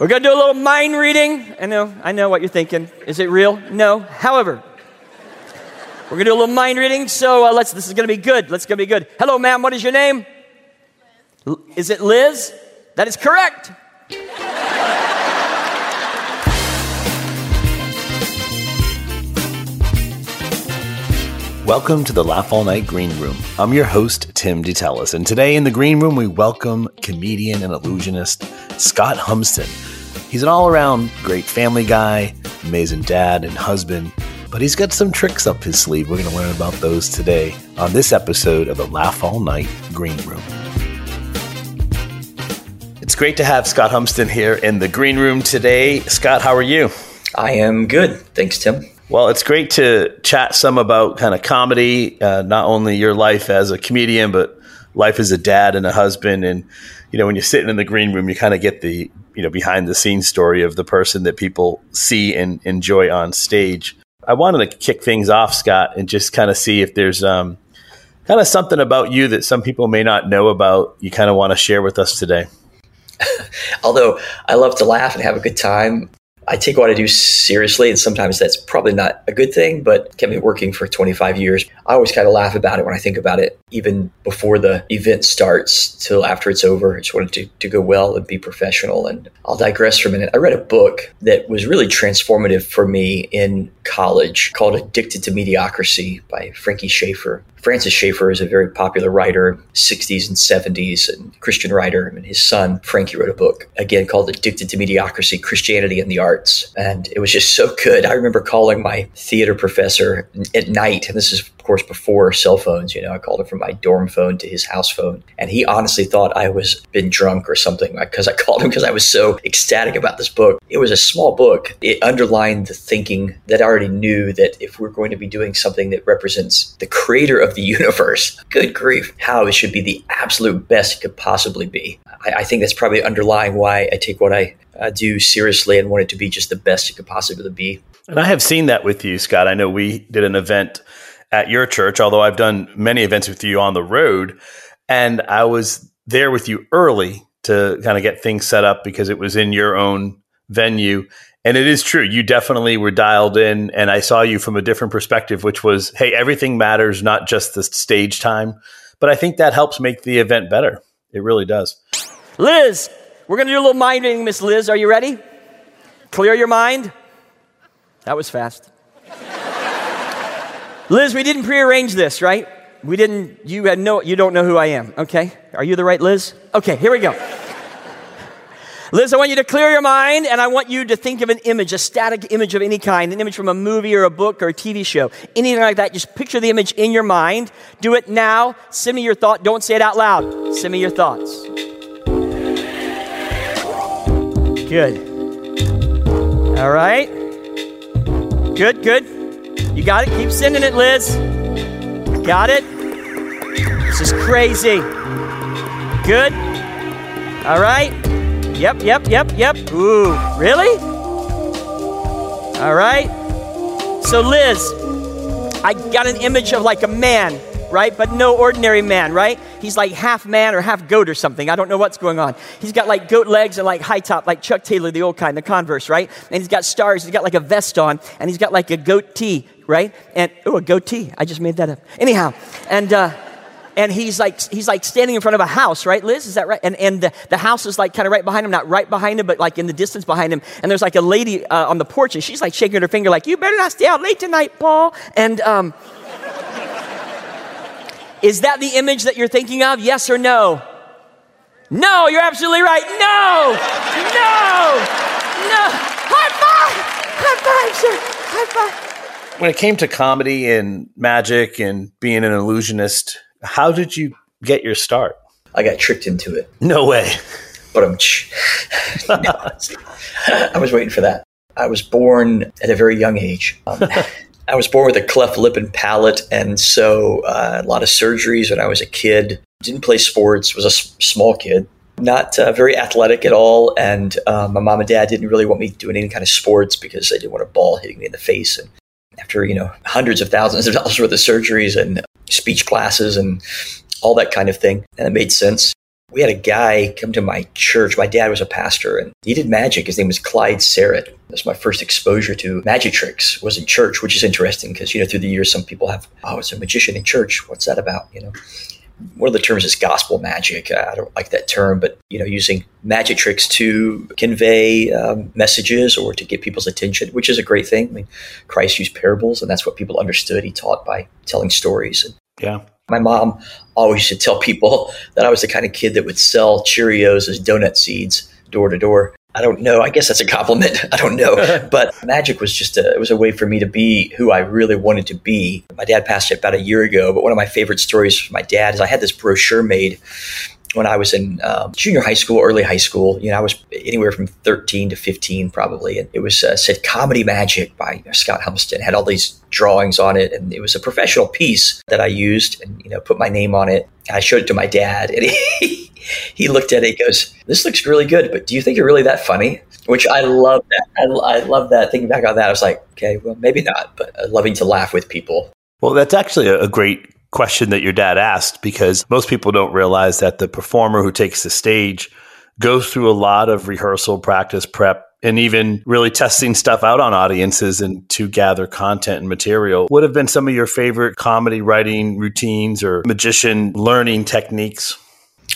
We're going to do a little mind reading. I know, I know what you're thinking. Is it real? No. However, we're going to do a little mind reading. So uh, let's, this is going to be good. Let's going to be good. Hello, ma'am. What is your name? L- is it Liz? That is correct. Welcome to the Laugh All Night Green Room. I'm your host, Tim DeTellis, and today in the Green Room we welcome comedian and illusionist Scott Humston. He's an all around great family guy, amazing dad and husband, but he's got some tricks up his sleeve. We're going to learn about those today on this episode of the Laugh All Night Green Room. It's great to have Scott Humston here in the Green Room today. Scott, how are you? I am good. Thanks, Tim. Well, it's great to chat some about kind of comedy, uh, not only your life as a comedian, but life as a dad and a husband. And, you know, when you're sitting in the green room, you kind of get the, you know, behind the scenes story of the person that people see and enjoy on stage. I wanted to kick things off, Scott, and just kind of see if there's um, kind of something about you that some people may not know about you kind of want to share with us today. Although I love to laugh and have a good time, I take what I do seriously, and sometimes that's probably not a good thing, but kept me working for 25 years. I always kind of laugh about it when I think about it, even before the event starts till after it's over. I just wanted to, to go well and be professional. And I'll digress for a minute. I read a book that was really transformative for me in college called Addicted to Mediocrity by Frankie Schaeffer. Francis Schaeffer is a very popular writer, 60s and 70s, and Christian writer. And his son, Frankie, wrote a book, again, called Addicted to Mediocrity Christianity and the Arts. And it was just so good. I remember calling my theater professor at night, and this is, of course, before cell phones. You know, I called him from my dorm phone to his house phone. And he honestly thought I was been drunk or something because I called him because I was so ecstatic about this book. It was a small book. It underlined the thinking that I already knew that if we're going to be doing something that represents the creator of the universe, good grief, how it should be the absolute best it could possibly be. I, I think that's probably underlying why I take what I uh, do seriously and want it to be just the best it could possibly be. And I have seen that with you, Scott. I know we did an event at your church, although I've done many events with you on the road. And I was there with you early to kind of get things set up because it was in your own venue. And it is true. You definitely were dialed in, and I saw you from a different perspective, which was hey, everything matters, not just the stage time. But I think that helps make the event better. It really does. Liz, we're going to do a little mind reading, Miss Liz. Are you ready? Clear your mind. That was fast. Liz, we didn't prearrange this, right? We didn't, you had no, you don't know who I am, okay? Are you the right Liz? Okay, here we go. Liz, I want you to clear your mind and I want you to think of an image, a static image of any kind, an image from a movie or a book or a TV show, anything like that. Just picture the image in your mind. Do it now. Send me your thought. Don't say it out loud. Send me your thoughts. Good. All right. Good, good. You got it? Keep sending it, Liz. Got it? This is crazy. Good. All right. Yep, yep, yep, yep. Ooh, really? All right. So, Liz, I got an image of like a man, right? But no ordinary man, right? He's like half man or half goat or something. I don't know what's going on. He's got like goat legs and like high top, like Chuck Taylor, the old kind, the Converse, right? And he's got stars. He's got like a vest on, and he's got like a goat tee, right? And oh, a goatee. I just made that up. Anyhow, and uh, and he's like he's like standing in front of a house, right, Liz? Is that right? And and the, the house is like kind of right behind him, not right behind him, but like in the distance behind him. And there's like a lady uh, on the porch, and she's like shaking her finger, like, "You better not stay out late tonight, Paul." And um, is that the image that you're thinking of? Yes or no? No, you're absolutely right. No, no, no. High five! High five, sir. High five. When it came to comedy and magic and being an illusionist, how did you get your start? I got tricked into it. No way. But I'm. no, I was waiting for that. I was born at a very young age. Um, I was born with a cleft lip and palate, and so uh, a lot of surgeries when I was a kid. Didn't play sports. Was a s- small kid. Not uh, very athletic at all, and uh, my mom and dad didn't really want me doing any kind of sports because they didn't want a ball hitting me in the face. And after you know hundreds of thousands of dollars worth of surgeries and speech classes and all that kind of thing, and it made sense. We had a guy come to my church. My dad was a pastor and he did magic. His name was Clyde Serrett. That's my first exposure to magic tricks was in church, which is interesting because, you know, through the years, some people have, oh, it's a magician in church. What's that about? You know, one of the terms is gospel magic. I don't like that term, but, you know, using magic tricks to convey um, messages or to get people's attention, which is a great thing. I mean, Christ used parables and that's what people understood. He taught by telling stories. And, yeah. My mom always used to tell people that I was the kind of kid that would sell Cheerios as donut seeds door to door. I don't know. I guess that's a compliment. I don't know. but magic was just a, it was a way for me to be who I really wanted to be. My dad passed about a year ago, but one of my favorite stories from my dad is I had this brochure made when I was in um, junior high school, early high school. You know, I was anywhere from 13 to 15 probably. And it was uh, said Comedy Magic by Scott Humston. Had all these drawings on it. And it was a professional piece that I used and, you know, put my name on it. I showed it to my dad. And he, he looked at it. Goes, "This looks really good, but do you think you're really that funny?" Which I love that. I, I love that. Thinking back on that, I was like, okay, well, maybe not, but loving to laugh with people. Well, that's actually a great question that your dad asked because most people don't realize that the performer who takes the stage goes through a lot of rehearsal, practice, prep, and even really testing stuff out on audiences and to gather content and material. What have been some of your favorite comedy writing routines or magician learning techniques?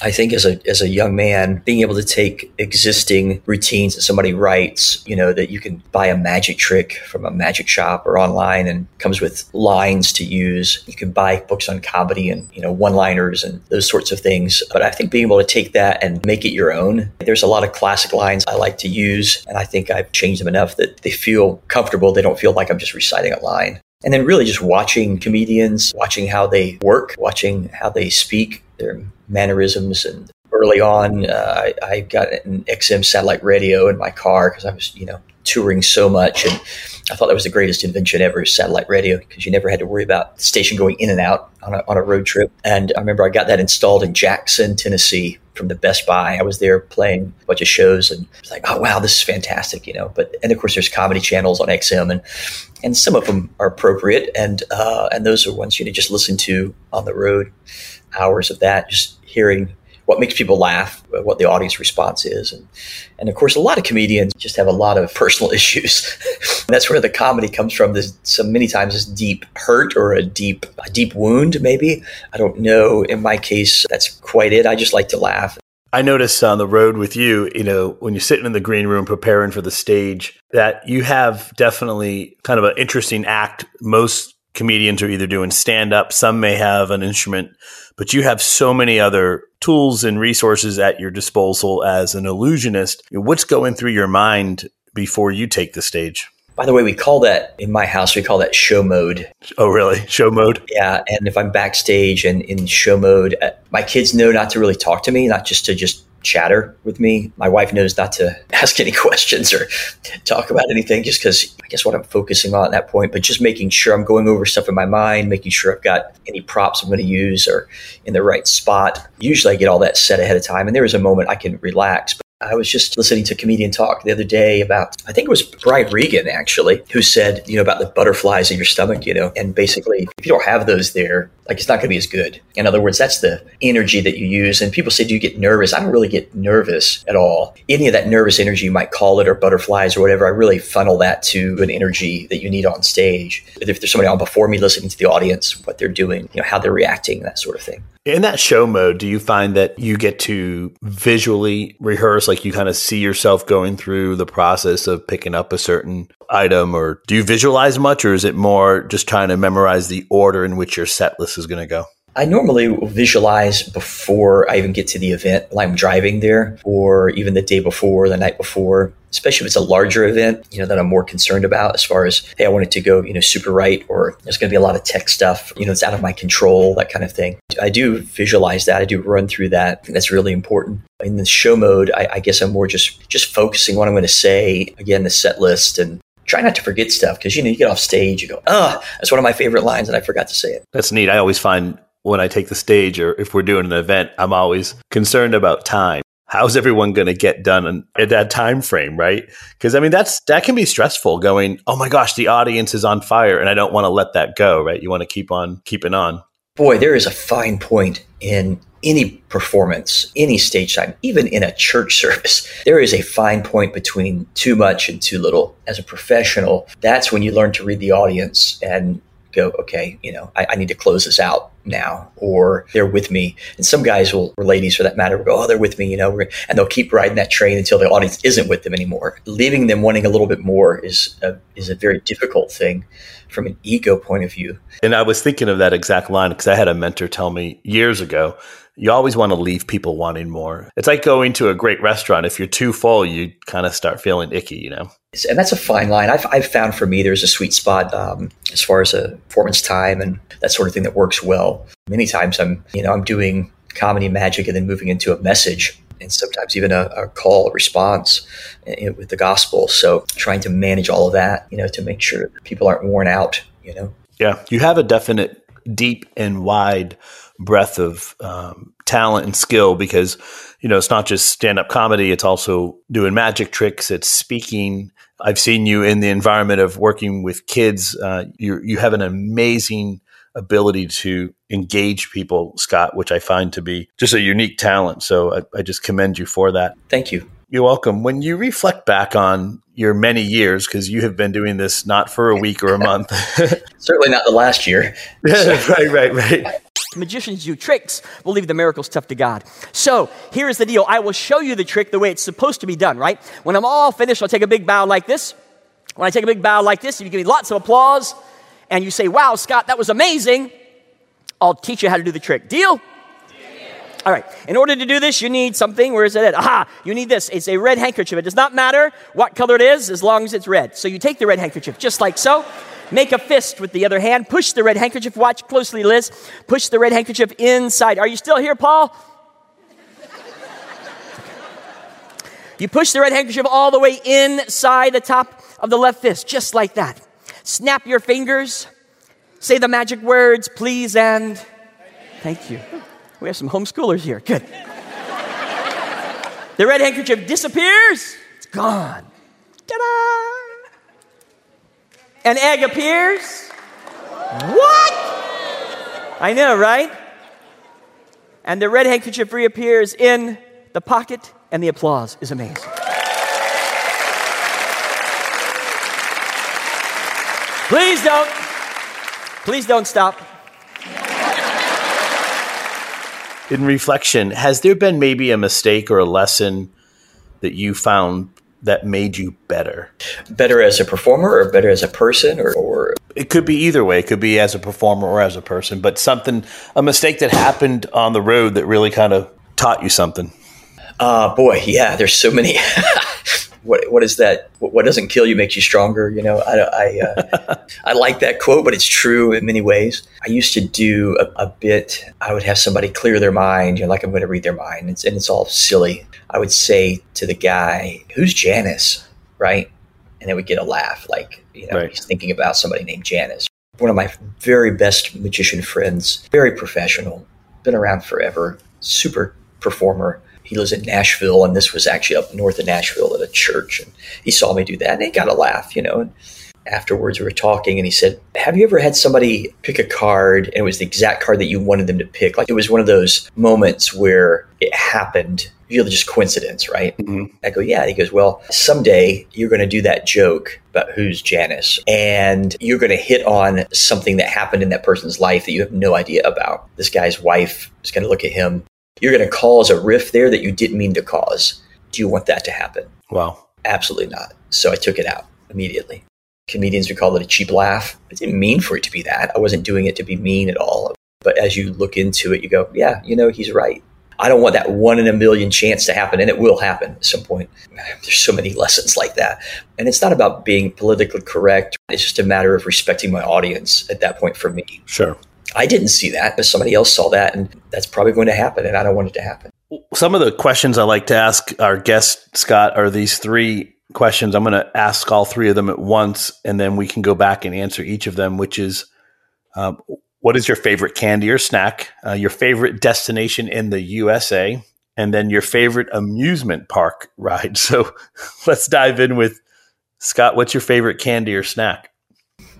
I think as a as a young man, being able to take existing routines that somebody writes, you know, that you can buy a magic trick from a magic shop or online and comes with lines to use. You can buy books on comedy and, you know, one-liners and those sorts of things. But I think being able to take that and make it your own. There's a lot of classic lines I like to use, and I think I've changed them enough that they feel comfortable. They don't feel like I'm just reciting a line. And then really just watching comedians, watching how they work, watching how they speak, mannerisms. And early on, uh, I, I, got an XM satellite radio in my car because I was, you know, touring so much. And I thought that was the greatest invention ever, satellite radio, because you never had to worry about the station going in and out on a, on a road trip. And I remember I got that installed in Jackson, Tennessee from the Best Buy. I was there playing a bunch of shows and was like, oh, wow, this is fantastic, you know. But, and of course, there's comedy channels on XM and, and some of them are appropriate. And, uh, and those are ones you need to just listen to on the road hours of that, just hearing what makes people laugh, what the audience response is. And, and of course, a lot of comedians just have a lot of personal issues. that's where the comedy comes from. There's some many times this deep hurt or a deep, a deep wound, maybe. I don't know. In my case, that's quite it. I just like to laugh. I noticed on the road with you, you know, when you're sitting in the green room preparing for the stage, that you have definitely kind of an interesting act. Most comedians are either doing stand up, some may have an instrument but you have so many other tools and resources at your disposal as an illusionist. What's going through your mind before you take the stage? By the way, we call that in my house, we call that show mode. Oh, really? Show mode? Yeah. And if I'm backstage and in show mode, uh, my kids know not to really talk to me, not just to just chatter with me. My wife knows not to ask any questions or talk about anything just because I guess what I'm focusing on at that point, but just making sure I'm going over stuff in my mind, making sure I've got any props I'm going to use or in the right spot. Usually I get all that set ahead of time and there is a moment I can relax. But I was just listening to comedian talk the other day about, I think it was Brian Regan actually, who said, you know, about the butterflies in your stomach, you know, and basically if you don't have those there, like it's not going to be as good. In other words, that's the energy that you use. And people say, do you get nervous? I don't really get nervous at all. Any of that nervous energy, you might call it, or butterflies or whatever, I really funnel that to an energy that you need on stage. If there's somebody on before me listening to the audience, what they're doing, you know, how they're reacting, that sort of thing. In that show mode, do you find that you get to visually rehearse, like you kind of see yourself going through the process of picking up a certain item, or do you visualize much, or is it more just trying to memorize the order in which your set list is going to go? I normally visualize before I even get to the event, like I'm driving there, or even the day before, the night before, especially if it's a larger event, you know, that I'm more concerned about as far as, hey, I want it to go, you know, super right, or there's going to be a lot of tech stuff, you know, it's out of my control, that kind of thing. I do visualize that. I do run through that. that's really important. In the show mode, I, I guess I'm more just just focusing what I'm going to say. Again, the set list and try not to forget stuff because you know you get off stage you go oh that's one of my favorite lines and i forgot to say it that's neat i always find when I take the stage or if we're doing an event, I'm always concerned about time. How's everyone going to get done at that time frame, right? Because I mean, that's that can be stressful. Going, oh my gosh, the audience is on fire, and I don't want to let that go, right? You want to keep on keeping on. Boy, there is a fine point in any performance, any stage time, even in a church service. There is a fine point between too much and too little. As a professional, that's when you learn to read the audience and go, okay, you know, I, I, need to close this out now, or they're with me. And some guys will, or ladies for that matter, will go, oh, they're with me, you know, and they'll keep riding that train until the audience isn't with them anymore. Leaving them wanting a little bit more is a, is a very difficult thing from an ego point of view. And I was thinking of that exact line because I had a mentor tell me years ago you always want to leave people wanting more. It's like going to a great restaurant. If you're too full, you kind of start feeling icky, you know? And that's a fine line. I've, I've found for me, there's a sweet spot um, as far as a performance time and that sort of thing that works well. Many times I'm, you know, I'm doing comedy magic and then moving into a message and sometimes even a, a call, a response eh, with the gospel. So trying to manage all of that, you know, to make sure people aren't worn out, you know? Yeah. You have a definite deep and wide breadth of um, talent and skill because you know it's not just stand up comedy; it's also doing magic tricks, it's speaking. I've seen you in the environment of working with kids. Uh, you you have an amazing ability to engage people, Scott, which I find to be just a unique talent. So I, I just commend you for that. Thank you. You're welcome. When you reflect back on your many years, because you have been doing this not for a week or a month, certainly not the last year. right, right, right magicians do tricks will leave the miracles tough to God. So here's the deal I will show you the trick the way it's supposed to be done, right? When I'm all finished, I'll take a big bow like this. When I take a big bow like this, if you give me lots of applause and you say, Wow, Scott, that was amazing, I'll teach you how to do the trick. Deal? All right. In order to do this, you need something. Where is it? at? Aha! You need this. It's a red handkerchief. It does not matter what color it is as long as it's red. So you take the red handkerchief just like so. Make a fist with the other hand. Push the red handkerchief. Watch closely, Liz. Push the red handkerchief inside. Are you still here, Paul? You push the red handkerchief all the way inside the top of the left fist, just like that. Snap your fingers. Say the magic words, please and thank you. We have some homeschoolers here. Good. the red handkerchief disappears. It's gone. Ta-da! An egg appears. What? I know, right? And the red handkerchief reappears in the pocket, and the applause is amazing. Please don't. Please don't stop. In reflection, has there been maybe a mistake or a lesson that you found that made you better? Better as a performer or better as a person or, or it could be either way. It could be as a performer or as a person, but something, a mistake that happened on the road that really kind of taught you something. Uh, boy, yeah, there's so many. what, what is that? What doesn't kill you makes you stronger. You know, I, I, uh, I like that quote, but it's true in many ways. I used to do a, a bit. I would have somebody clear their mind, you know, like I'm going to read their mind, it's, and it's all silly. I would say to the guy, "Who's Janice?" Right, and then we get a laugh, like you know, right. he's thinking about somebody named Janice. One of my very best magician friends, very professional, been around forever, super performer. He lives in Nashville, and this was actually up north of Nashville at a church. And he saw me do that, and he got a laugh, you know. And afterwards, we were talking, and he said, "Have you ever had somebody pick a card, and it was the exact card that you wanted them to pick? Like it was one of those moments where it happened, you know, just coincidence, right? Mm-hmm. I go, yeah. He goes, well, someday you're going to do that joke about who's Janice, and you're going to hit on something that happened in that person's life that you have no idea about. This guy's wife is going to look at him. You're going to cause a rift there that you didn't mean to cause. Do you want that to happen? Wow. Absolutely not. So I took it out immediately. Comedians would call it a cheap laugh. I didn't mean for it to be that. I wasn't doing it to be mean at all. But as you look into it, you go, yeah, you know, he's right. I don't want that one in a million chance to happen, and it will happen at some point. There's so many lessons like that. And it's not about being politically correct, it's just a matter of respecting my audience at that point for me. Sure. I didn't see that, but somebody else saw that, and that's probably going to happen, and I don't want it to happen. Some of the questions I like to ask our guest, Scott, are these three questions. I'm going to ask all three of them at once, and then we can go back and answer each of them, which is um, what is your favorite candy or snack, uh, your favorite destination in the USA, and then your favorite amusement park ride. So let's dive in with Scott. What's your favorite candy or snack?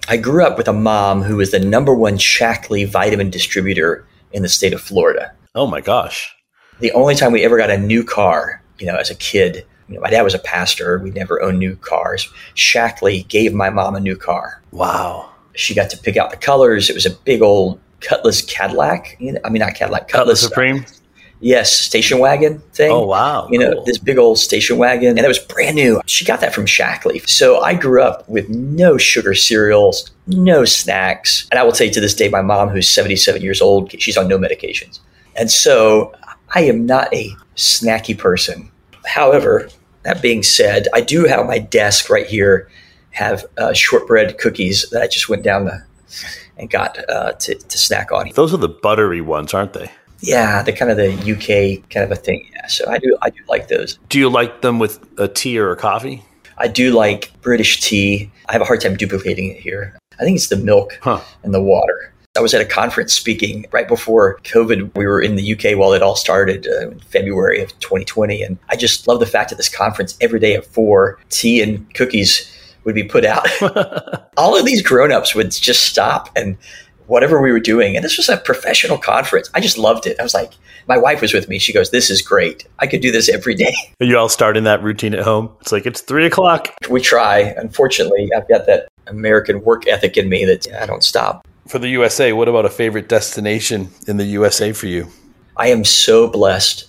I grew up with a mom who was the number one Shaklee vitamin distributor in the state of Florida. Oh my gosh. The only time we ever got a new car, you know, as a kid, you know, my dad was a pastor. We never owned new cars. Shaklee gave my mom a new car. Wow. She got to pick out the colors. It was a big old Cutlass Cadillac. I mean, not Cadillac, Cutlass Cutlass. Supreme. Yes, station wagon thing. Oh wow. You know, Cool. this big old station wagon, and it was brand new. She got that from Shaklee. So I grew up with no sugar cereals, no snacks. And I will tell you to this day, my mom, who's 77 years old, she's on no medications. And so I am not a snacky person. However, that being said, I do have my desk right here have uh, shortbread cookies that I just went down the, and got uh, to, to snack on. Those are the buttery ones, aren't they? Yeah, the kind of the UK kind of a thing. Yeah, so I do I do like those. Do you like them with a tea or a coffee? I do like British tea. I have a hard time duplicating it here. I think it's the milk Huh. and the water. I was at a conference speaking right before COVID. We were in the UK while it all started uh, in February of 2020. And I just love the fact that this conference every day at four, tea and cookies would be put out. all of these grown-ups would just stop and whatever we were doing. And this was a professional conference. I just loved it. I was like, my wife was with me. She goes, this is great. I could do this every day. Are you all starting that routine at home? It's like it's three o'clock. we try. Unfortunately, I've got that American work ethic in me that I don't stop. For the USA, what about a favorite destination in the USA for you? I am so blessed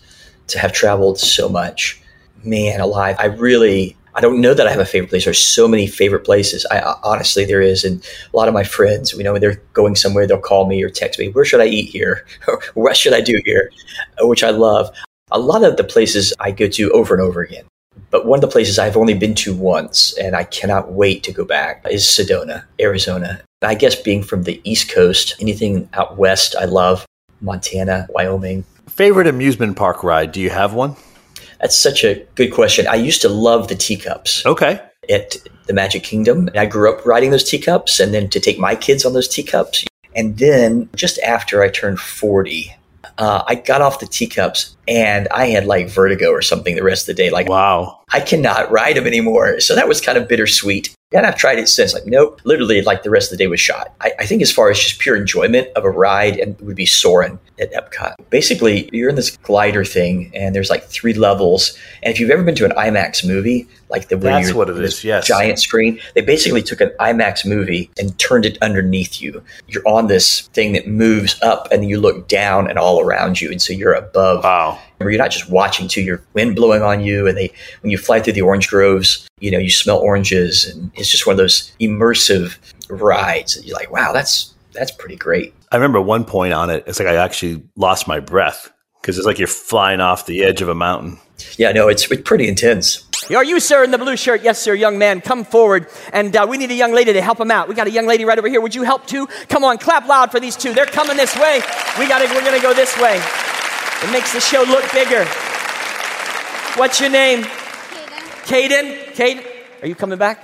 to have traveled so much. Man alive. I really, I don't know that I have a favorite place. There's so many favorite places. I honestly, there is. And a lot of my friends, you know, when they're going somewhere, they'll call me or text me, where should I eat here? What should I do here? Uh, which I love. A lot of the places I go to over and over again. But one of the places I've only been to once and I cannot wait to go back is Sedona, Arizona. I guess being from the East Coast, anything out west, I love. Montana, Wyoming. Favorite amusement park ride? Do you have one? That's such a good question. I used to love the teacups Okay. at the Magic Kingdom. I grew up riding those teacups and then to take my kids on those teacups. And then just after I turned 40, uh, I got off the teacups and I had like vertigo or something the rest of the day. Like, Wow. I cannot ride them anymore. So that was kind of bittersweet. And I've tried it since. Like, nope, literally, like the rest of the day was shot. I, I think, as far as just pure enjoyment of a ride, and it would be soaring at Epcot. Basically, you're in this glider thing, and there's like three levels. And if you've ever been to an IMAX movie, like the That's what it on yes. giant screen, they basically took an IMAX movie and turned it underneath you. You're on this thing that moves up, and you look down and all around you, and so you're above Wow. Where you're not just watching to your wind blowing on you and they when you fly through the orange groves you know you smell oranges and it's just one of those immersive rides That you're like wow that's that's pretty great I remember one point on it. It's like I actually lost my breath because it's like you're flying off the edge of a mountain. yeah no it's, it's pretty intense Are you, sir, in the blue shirt? Yes, sir, young man. Come forward. And uh, we need a young lady to help him out. We got a young lady right over here. Would you help too? Come on, clap loud for these two. They're coming this way. We got to. We're gonna go this way. It makes the show look bigger. What's your name? Caden. Caden. Caden. Are you coming back?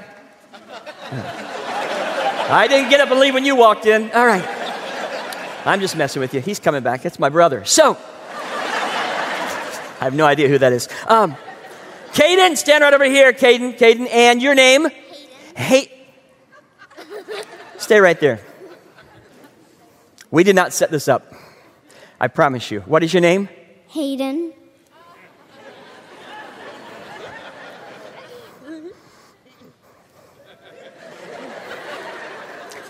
I didn't get up and leave when you walked in. All right. I'm just messing with you. He's coming back. It's my brother. So, I have no idea who that is. Um, Caden, stand right over here, Caden. Caden, and your name? Hey. Stay right there. We did not set this up. I promise you. What is your name? Hayden.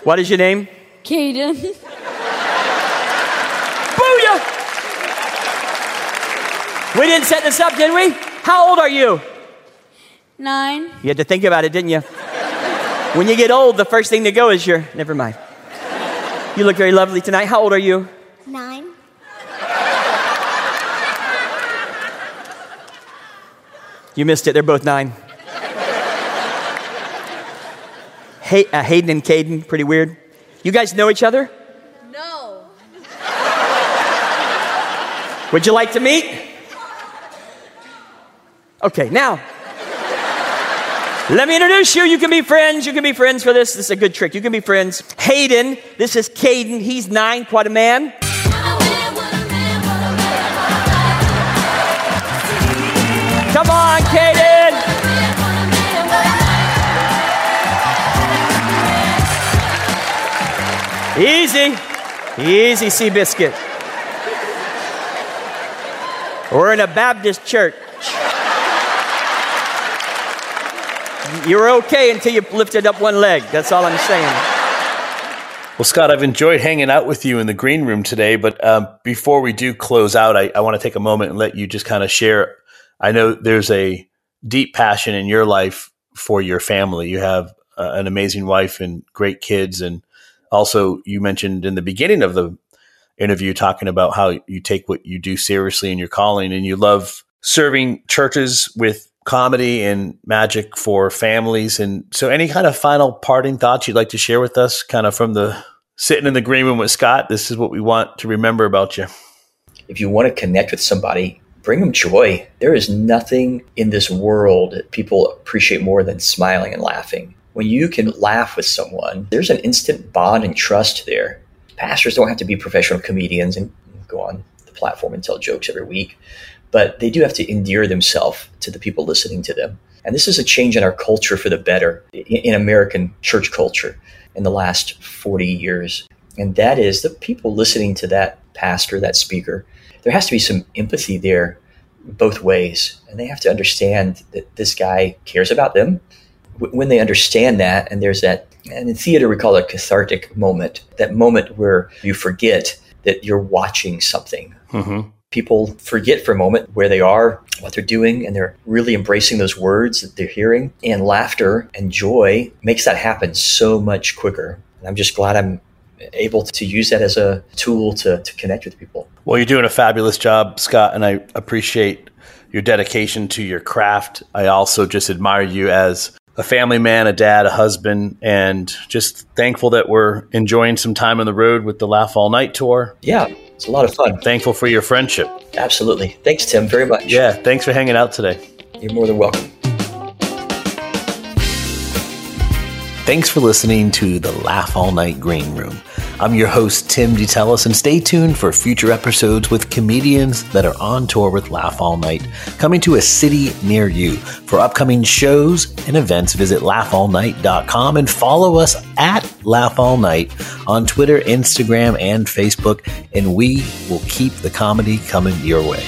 What is your name? Caden. Booyah! We didn't set this up, did we? How old are you? Nine. You had to think about it, didn't you? When you get old, the first thing to go is your. Never mind. You look very lovely tonight. How old are you? Nine. You missed it. They're both nine. Hey, uh, Hayden and Caden, pretty weird. You guys know each other? No. Would you like to meet? Okay, now. Let me introduce you. You can be friends. You can be friends for this. This is a good trick. You can be friends. Hayden, this is Caden. He's nine, quite a man. Come on, Caden. Easy. Easy, Seabiscuit. We're in a Baptist church. You're okay until you lifted up one leg. That's all I'm saying. Well, Scott, I've enjoyed hanging out with you in the green room today. But um, before we do close out, I, I want to take a moment and let you just kind of share. I know there's a deep passion in your life for your family. You have uh, an amazing wife and great kids. And also, you mentioned in the beginning of the interview talking about how you take what you do seriously in your calling and you love serving churches with comedy and magic for families. And so, any kind of final parting thoughts you'd like to share with us, kind of from the sitting in the green room with Scott? This is what we want to remember about you. If you want to connect with somebody, bring them joy. There is nothing in this world that people appreciate more than smiling and laughing. When you can laugh with someone, there's an instant bond and trust there. Pastors don't have to be professional comedians and go on the platform and tell jokes every week but they do have to endear themselves to the people listening to them. And this is a change in our culture for the better in American church culture in the last 40 years. And that is the people listening to that pastor, that speaker, there has to be some empathy there both ways. And they have to understand that this guy cares about them. When they understand that, and there's that, and in theater we call it a cathartic moment, that moment where you forget that you're watching something. Mm-hmm people forget for a moment where they are, what they're doing, and they're really embracing those words that they're hearing. And laughter and joy makes that happen so much quicker. And I'm just glad I'm able to use that as a tool to, to connect with people. Well, you're doing a fabulous job, Scott, and I appreciate your dedication to your craft. I also just admire you as a family man, a dad, a husband, and just thankful that we're enjoying some time on the road with the Laugh All Night tour. Yeah, it's a lot of fun. Thankful for your friendship. Absolutely. Thanks, Tim, very much. Yeah, thanks for hanging out today. You're more than welcome. Thanks for listening to the Laugh All Night Green Room. I'm your host, Tim DeTellis, and stay tuned for future episodes with comedians that are on tour with Laugh All Night, coming to a city near you. For upcoming shows and events, visit laughallnight.com and follow us at Laugh All Night on Twitter, Instagram, and Facebook, and we will keep the comedy coming your way.